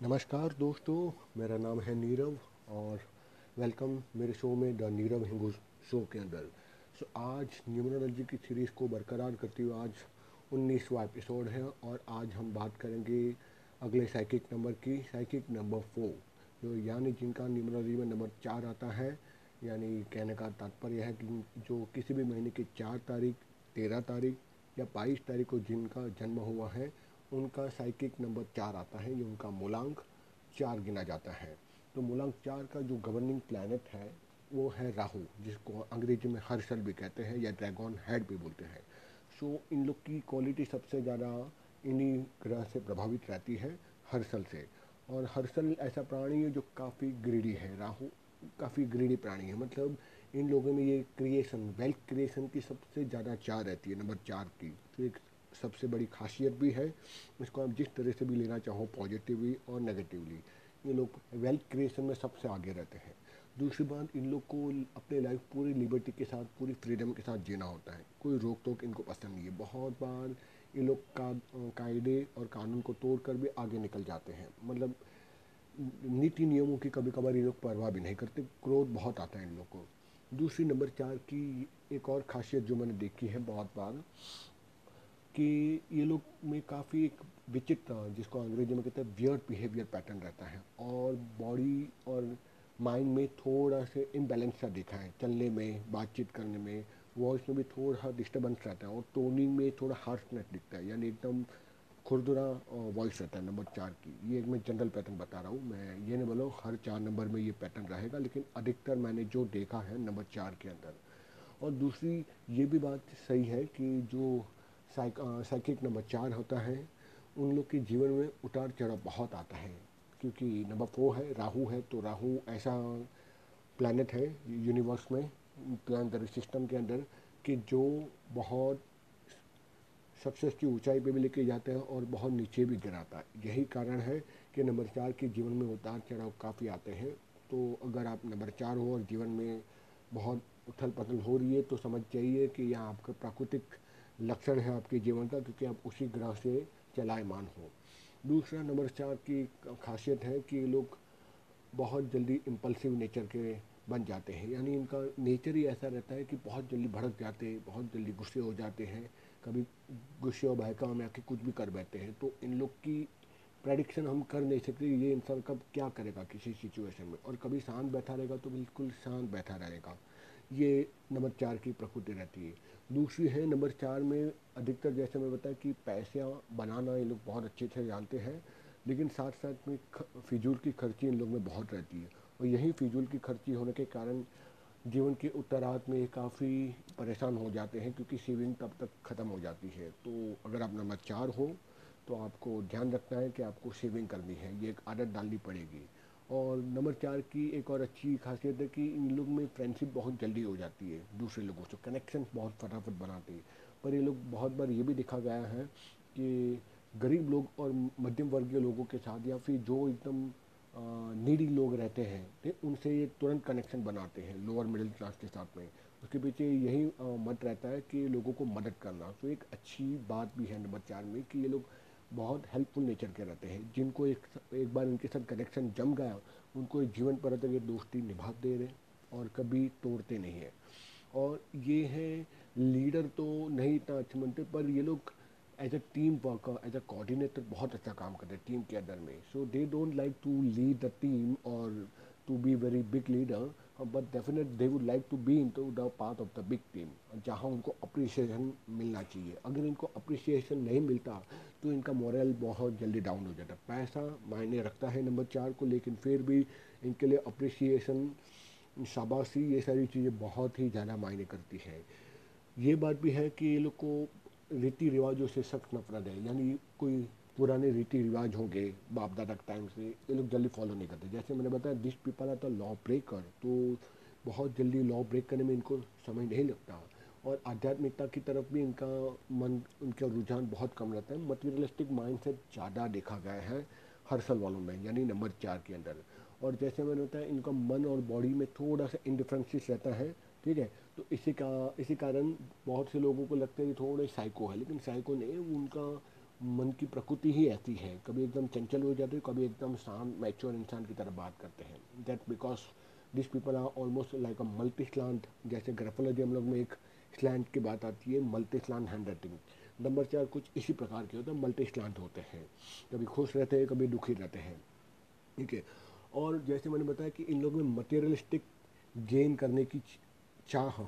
नमस्कार दोस्तों, मेरा नाम है नीरव और वेलकम मेरे शो में द नीरव हिंगू शो के अंदर। सो आज न्यूमरोलॉजी की सीरीज़ को बरकरार करते हुए आज उन्नीसवा एपिसोड है और आज हम बात करेंगे अगले साइकिक नंबर की साइकिक नंबर फोर जो यानी जिनका न्यूमरोलॉजी में नंबर चार आता है, यानी कहने का तात्पर्य है कि जो किसी भी महीने की चार तारीख, तेरह तारीख या बाईस तारीख को जिनका जन्म हुआ है उनका साइकिक नंबर चार आता है ये उनका मूलांक चार गिना जाता है। तो मूलांक चार का जो गवर्निंग प्लानट है वो है राहु जिसको अंग्रेज़ी में हर्षल भी कहते हैं या ड्रैगन हेड भी बोलते हैं। सो so, इन लोग की क्वालिटी सबसे ज़्यादा इन्हीं ग्रह से प्रभावित रहती है हर्षल से। और हर्षल ऐसा प्राणी है जो काफ़ी ग्रीडी है। राहु काफ़ी ग्रीडी प्राणी है। मतलब इन लोगों में ये क्रिएशन वेल्थ क्रिएशन की सबसे ज़्यादा चाह रहती है नंबर चार की। तो एक सबसे बड़ी खासियत भी है, इसको आप जिस तरह से भी लेना चाहो पॉजिटिवली और नेगेटिवली ये लोग वेल्थ क्रिएशन में सबसे आगे रहते हैं। दूसरी बात, इन लोग को अपने लाइफ पूरी लिबर्टी के साथ, पूरी फ्रीडम के साथ जीना होता है। कोई रोक टोक इनको पसंद नहीं है। बहुत बार ये लोग का, कायदे और कानून को तोड़ कर भी आगे निकल जाते हैं। मतलब नीति नियमों की कभी कभार ये लोग परवाह भी नहीं करते। क्रोध बहुत आता है इन लोग को। दूसरी नंबर चार की एक और खासियत जो मैंने देखी है बहुत बार कि ये लोग में काफ़ी एक विचित्र जिसको अंग्रेज़ी में कहते हैं वियर्ड बिहेवियर पैटर्न रहता है। और बॉडी और माइंड में थोड़ा से इम्बैलेंस सा देखा है, चलने में, बातचीत करने में। वॉइस में भी थोड़ा डिस्टर्बेंस रहता है और टोनिंग में थोड़ा हार्शनेस दिखता है, यानी एकदम खुरदुरा वॉइस रहता है नंबर चार की। ये एक मैं जनरल पैटर्न बता रहा हूँ। मैं ये नहीं बोला हर चार नंबर में ये पैटर्न रहेगा, लेकिन अधिकतर मैंने जो देखा है नंबर चार के अंदर। और दूसरी ये भी बात सही है कि जो साइक साइकिक नंबर चार होता है। उन लोग के जीवन में उतार चढ़ाव बहुत आता है, क्योंकि नंबर फोर है, राहु है तो राहु ऐसा प्लानट है यूनिवर्स में प्लानटरी सिस्टम के अंदर, कि जो बहुत सक्सेस की ऊंचाई पे भी लेके जाते हैं और बहुत नीचे भी गिराता है। यही कारण है कि नंबर चार के जीवन में उतार चढ़ाव काफ़ी आते हैं। तो अगर आप नंबर चार हो और जीवन में बहुत उथल पथल हो रही है तो समझ जाइए कि यह आपका प्राकृतिक लक्षण है आपके जीवन का, क्योंकि आप उसी ग्रह से चलायमान हो। दूसरा, नंबर चार की खासियत है कि लोग बहुत जल्दी इम्पल्सिव नेचर के बन जाते हैं। यानी इनका नेचर ही ऐसा रहता है कि बहुत जल्दी भड़क जाते हैं, बहुत जल्दी गुस्से हो जाते हैं, कभी गुस्से और बहका में आके कुछ भी कर बैठते हैं। तो इन लोग की प्रडिक्शन हम कर नहीं सकते ये इंसान कब क्या करेगा किसी सिचुएशन में। और कभी शांत बैठा रहेगा तो बिल्कुल शांत बैठा रहेगा। ये नंबर चार की प्रकृति रहती है। दूसरी है, नंबर चार में अधिकतर जैसे मैं बताया कि पैसा बनाना ये लोग बहुत अच्छे से जानते हैं, लेकिन साथ साथ में फिजूल की खर्ची इन लोग में बहुत रहती है। और यही फिजूल की खर्ची होने के कारण जीवन के उत्तरार्ध में काफ़ी परेशान हो जाते हैं, क्योंकि सेविंग तब तक ख़त्म हो जाती है। तो अगर आप नंबर चार हो तो आपको ध्यान रखना है कि आपको सेविंग करनी है, ये एक आदत डालनी पड़ेगी। और नंबर चार की एक और अच्छी खासियत है कि इन लोग में फ्रेंडशिप बहुत जल्दी हो जाती है दूसरे लोगों से। कनेक्शन बहुत फटाफट बनाते हैं। पर ये लोग बहुत बार ये भी देखा गया है कि गरीब लोग और मध्यम वर्गीय लोगों के साथ या फिर जो एकदम नीडी लोग रहते हैं उनसे ये तुरंत कनेक्शन बनाते हैं लोअर मिडिल क्लास के साथ में। उसके पीछे यही मत रहता है कि लोगों को मदद करना। तो एक अच्छी बात भी है नंबर चार में कि ये लोग बहुत हेल्पफुल नेचर के रहते हैं। जिनको एक एक बार इनके साथ कनेक्शन जम गया, उनको जीवन पर तक ये दोस्ती निभाते रहे और कभी तोड़ते नहीं है। और ये है लीडर तो नहीं इतना अच्छे बनते, पर ये लोग as a team worker as a coordinator बहुत अच्छा काम करते हैं टीम के अंदर में। So they don't like to lead the team और to be very big leader but definite they would like to be in to the part of the big team जहाँ उनको अप्रिसिएशन मिलना चाहिए। अगर इनको अप्रिसिएशन नहीं मिलता तो इनका मॉरल बहुत जल्दी डाउन हो जाता। पैसा मायने रखता है नंबर चार को, लेकिन फिर भी इनके लिए अप्रिसिएशन शाबाशी, ये सारी चीज़ें बहुत ही ज़्यादा मायने करती हैं। ये बात भी है कि ये लोग को रीति रिवाजों से सख्त नफरत है। यानी कोई पुराने रीति रिवाज होंगे बाप दादा के टाइम से, ये लोग जल्दी फॉलो नहीं करते। जैसे मैंने बताया this people are the law breaker तो बहुत जल्दी लॉ ब्रेक करने में इनको समय नहीं लगता। और आध्यात्मिकता की तरफ़ भी इनका मन, उनका रुझान बहुत कम रहता है। मटीरियलिस्टिक माइंड से ज़्यादा देखा गया है हर साल वालों में, यानी नंबर चार के अंदर। और जैसे मैंने बताया, इनका मन और बॉडी में थोड़ा सा इंडिफ्रेंसिस रहता है, ठीक है? तो इसी का, इसी कारण बहुत से लोगों को लगता है कि थोड़े साइको है, लेकिन साइको नहीं उनका मन की प्रकृति ही ऐसी है। कभी एकदम चंचल हो जाते हैं, कभी एकदम शांत मैच्योर इंसान की तरह बात करते हैं। That because this people are almost like a multi slant जैसे ग्रेफोलॉजी हम लोग में एक स्लैंट की बात आती है multi slant hand writing number चार कुछ इसी प्रकार के होते हैं मल्टी स्लांट होते हैं। कभी खुश रहते हैं, कभी दुखी रहते हैं। ठीक है? और जैसे मैंने बताया कि इन लोगों में मटेरियलिस्टिक गेन करने की चाह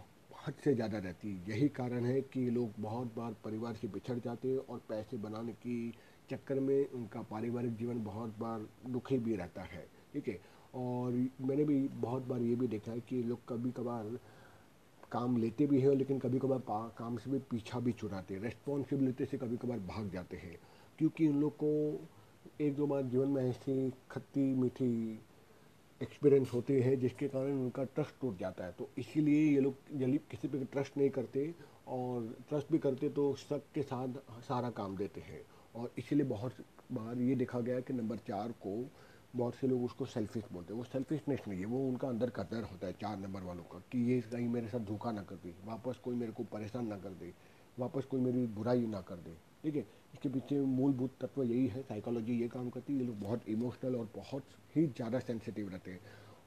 हद से ज़्यादा रहती है। यही कारण है कि लोग बहुत बार परिवार से बिछड़ जाते हैं और पैसे बनाने की चक्कर में उनका पारिवारिक जीवन बहुत बार दुखी भी रहता है। ठीक है? और मैंने भी बहुत बार ये भी देखा है कि लोग कभी कभार काम लेते भी हैं लेकिन कभी कभार काम से भी पीछा भी छुड़ाते हैं। रेस्पॉन्सिबिलिटी से कभी कभार भाग जाते हैं। क्योंकि उन लोग को एक दो बार जीवन में ऐसी खट्टी मीठी एक्सपीरियंस होते हैं जिसके कारण उनका ट्रस्ट टूट जाता है। तो इसीलिए ये लोग जल्दी किसी पे ट्रस्ट नहीं करते और ट्रस्ट भी करते तो शक के साथ सारा काम देते हैं। और इसीलिए बहुत बार ये देखा गया कि नंबर चार को बहुत से लोग उसको सेल्फिश बोलते हैं। वो सेल्फिशनेस नहीं है, वो उनका अंदर का डर होता है, चार नंबर वालों का, कि ये कहीं मेरे साथ धोखा ना कर दे, वापस कोई मेरे को परेशान ना कर दे। वापस कोई मेरी बुराई ना कर दे। ठीक है? इसके पीछे मूलभूत तत्व यही है साइकोलॉजी ये काम करती है। ये लोग बहुत इमोशनल और बहुत ही ज़्यादा सेंसिटिव रहते हैं।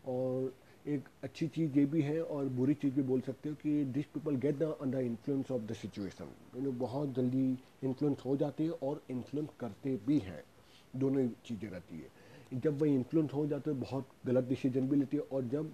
और एक अच्छी चीज़ ये भी है और बुरी चीज़ भी बोल सकते हो कि this people get the under influence of the situation यानी बहुत जल्दी इन्फ्लुएंस हो जाते हैं और इन्फ्लुएंस करते भी हैं। दोनों चीज़ें रहती है। जब वह इन्फ्लुएंस हो जाते हैं, बहुत गलत डिसीज़न भी लेती है और जब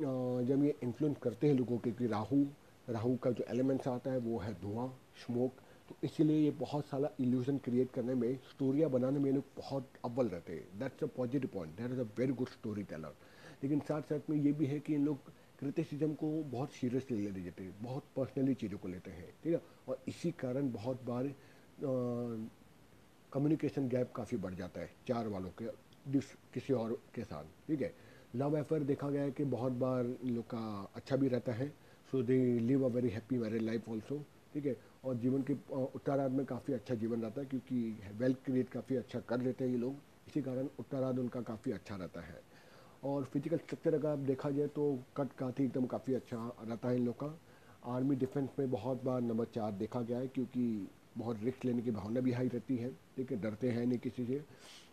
जब ये इन्फ्लुएंस करते हैं लोगों के कि राहु राहु का जो एलिमेंट्स आता है, वो है धुआँ स्मोक तो इसीलिए ये बहुत सारा इल्यूजन क्रिएट करने में स्टोरियाँ बनाने में लोग बहुत अव्वल रहते हैं. That's a positive point that is a very good storyteller लेकिन साथ साथ में ये भी है कि इन लोग क्रिटिसिज्म को बहुत सीरियसली ले लेते हैं. बहुत पर्सनली चीज़ों को लेते हैं. ठीक है? और इसी कारण बहुत बार कम्युनिकेशन गैप काफ़ी बढ़ जाता है चार वालों के किसी और के साथ. ठीक है? लव अफेयर देखा गया है कि बहुत बार इन लोग का अच्छा भी रहता है. So they live a very happy married life also ठीक है? और जीवन के उत्तरार्ध में काफ़ी अच्छा जीवन रहता है, क्योंकि वेल्थ क्रिएट काफ़ी अच्छा कर लेते हैं ये लोग। इसी कारण उत्तरार्ध उनका काफ़ी अच्छा रहता है। और फ़िज़िकल स्ट्रक्चर अगर आप देखा जाए तो कट काठी एकदम काफ़ी अच्छा रहता है इन लोग का। आर्मी डिफेंस में बहुत बार नंबर चार देखा गया है, क्योंकि बहुत रिस्क लेने की भावना भी हाई रहती है, ठीक है? डरते हैं नहीं किसी से।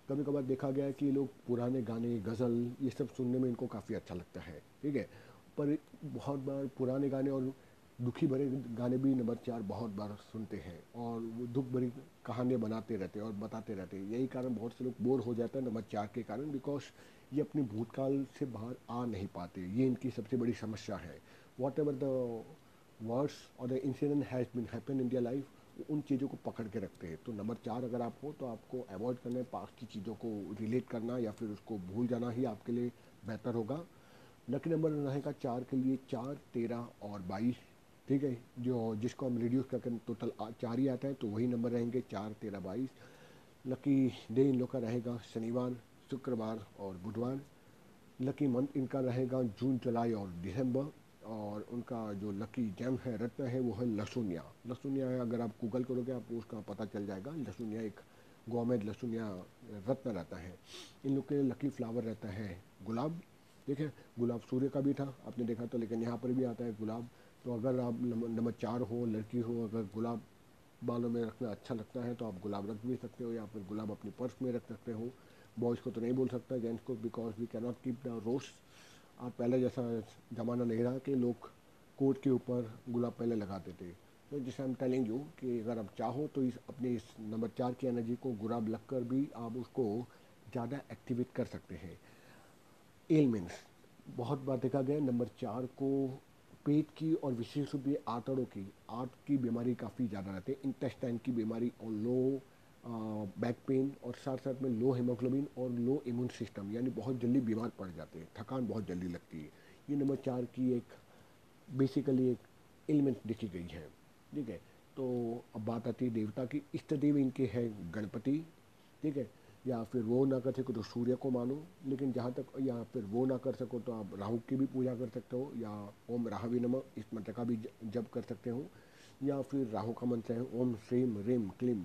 कभी कभार देखा गया है कि ये लोग पुराने गाने, गज़ल ये सब सुनने में इनको काफ़ी अच्छा लगता है, ठीक है? पर बहुत बार पुराने गाने और दुखी भरे गाने भी नंबर चार बहुत बार सुनते हैं और वो दुख भरी कहानियाँ बनाते रहते हैं और बताते रहते हैं। यही कारण बहुत से लोग बोर हो जाते हैं नंबर चार के कारण बिकॉज़ ये अपनी भूतकाल से बाहर आ नहीं पाते। ये इनकी सबसे बड़ी समस्या है। वॉट एवर द वर्ड्स और the incident has been happen in their life उन चीज़ों को पकड़ के रखते हैं। तो नंबर चार अगर आप हो तो आपको अवॉइड करना है। पास की चीज़ों को रिलेट करना या फिर उसको भूल जाना ही आपके लिए बेहतर होगा। लकी नंबर रहेगा चार के लिए चार, तेरह और बाईस। ठीक है? जो, जिसको हम रिड्यूस करके टोटल चार ही आता है तो वही नंबर रहेंगे चार, तेरह, बाईस। लकी डे इन लोग का रहेगा शनिवार, शुक्रवार और बुधवार। लकी मंथ इनका रहेगा जून, जुलाई और दिसंबर। और उनका जो लकी जेम है, रत्न है, वो है लसुनिया है, अगर आप गूगल करोगे, आपको उसका पता चल जाएगा। लसुनिया एक गौमेद लसुनिया रत्न रहता है। इन लोग के लकी फ्लावर रहता है गुलाब। ठीक है गुलाब सूर्य का भी था, आपने देखा तो लेकिन यहाँ पर भी आता है गुलाब। तो अगर आप नंबर चार हो, लड़की हो, अगर गुलाब बालों में रखना अच्छा लगता है तो आप गुलाब रख भी सकते हो, या फिर गुलाब अपनी पर्स में रख सकते हो। बॉयज़ को तो नहीं बोल सकता, जेंट्स को, because we cannot keep the roast अब पहले जैसा ज़माना नहीं रहा कि लोग कोट के ऊपर गुलाब पहले लगाते थे। तो जैसे हम टेलिंग यू कि अगर आप चाहो तो इस, अपने इस नंबर चार की एनर्जी को गुलाब लग कर भी आप उसको ज़्यादा एक्टिवेट कर सकते हैं। एलमेंट्स बहुत बार देखा गया, नंबर चार को पेट की और विशेष रूप से आंतड़ों की, आंत की बीमारी काफ़ी ज़्यादा रहती है। इंटेस्टाइन की बीमारी और लो बैक पेन और साथ साथ में लो हेमोग्लोबिन और लो इम्यून सिस्टम यानी बहुत जल्दी बीमार पड़ जाते हैं। थकान बहुत जल्दी लगती है। ये नंबर चार की एक बेसिकली एक एलिमेंट देखी गई है। ठीक है? तो अब बात आती है देवता की। इष्ट देव इनके हैं गणपति। ठीक है? या फिर वो ना कर सको तो सूर्य को मानो, लेकिन जहाँ तक या फिर वो ना कर सको तो आप राहु की भी पूजा कर सकते हो, या ओम राहवी नम, इस मंत्र का भी जप कर सकते हो, या फिर राहु का मंत्र है, ओम श्रीम रिम क्लीम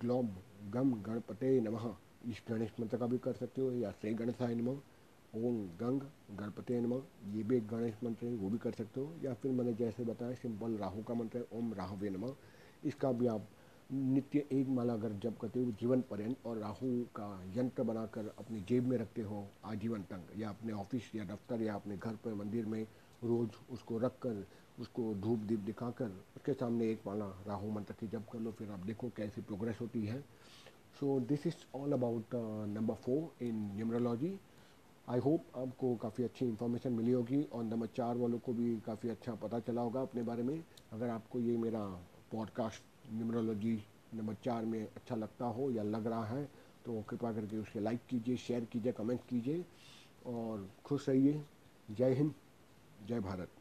ग्लोम गम गणपते नमः, इस गणेश मंत्र का भी कर सकते हो, या श्री गणेशाय नमः ओम गंग गणपति नमः, ये भी एक गणेश मंत्र है, वो भी कर सकते हो, या फिर मैंने जैसे बताया सिंपल राहु का मंत्र है, ओम राहवे नमः, इसका भी आप नित्य एक माला अगर जब करते हो, जीवन पर्यंत, और राहु का यंत्र बनाकर अपनी जेब में रखते हो, आजीवन तक या अपने ऑफ़िस, या दफ्तर, या अपने घर पर मंदिर में रोज़ उसको रख कर उसको धूप दीप दिखाकर, उसके सामने एक माला राहु मंत्र की जब कर लो, फिर आप देखो कैसी प्रोग्रेस होती है। So this is all about number four in numerology I hope आपको काफ़ी अच्छी इन्फॉर्मेशन मिली होगी, और नंबर चार वालों को भी काफ़ी अच्छा पता चला होगा अपने बारे में। अगर आपको ये मेरा पॉडकास्ट न्यूमरोलॉजी नंबर चार में अच्छा लगता हो या लग रहा है तो कृपा करके उसे लाइक कीजिए शेयर कीजिए कमेंट कीजिए और खुश रहिए। जय हिंद, जय भारत।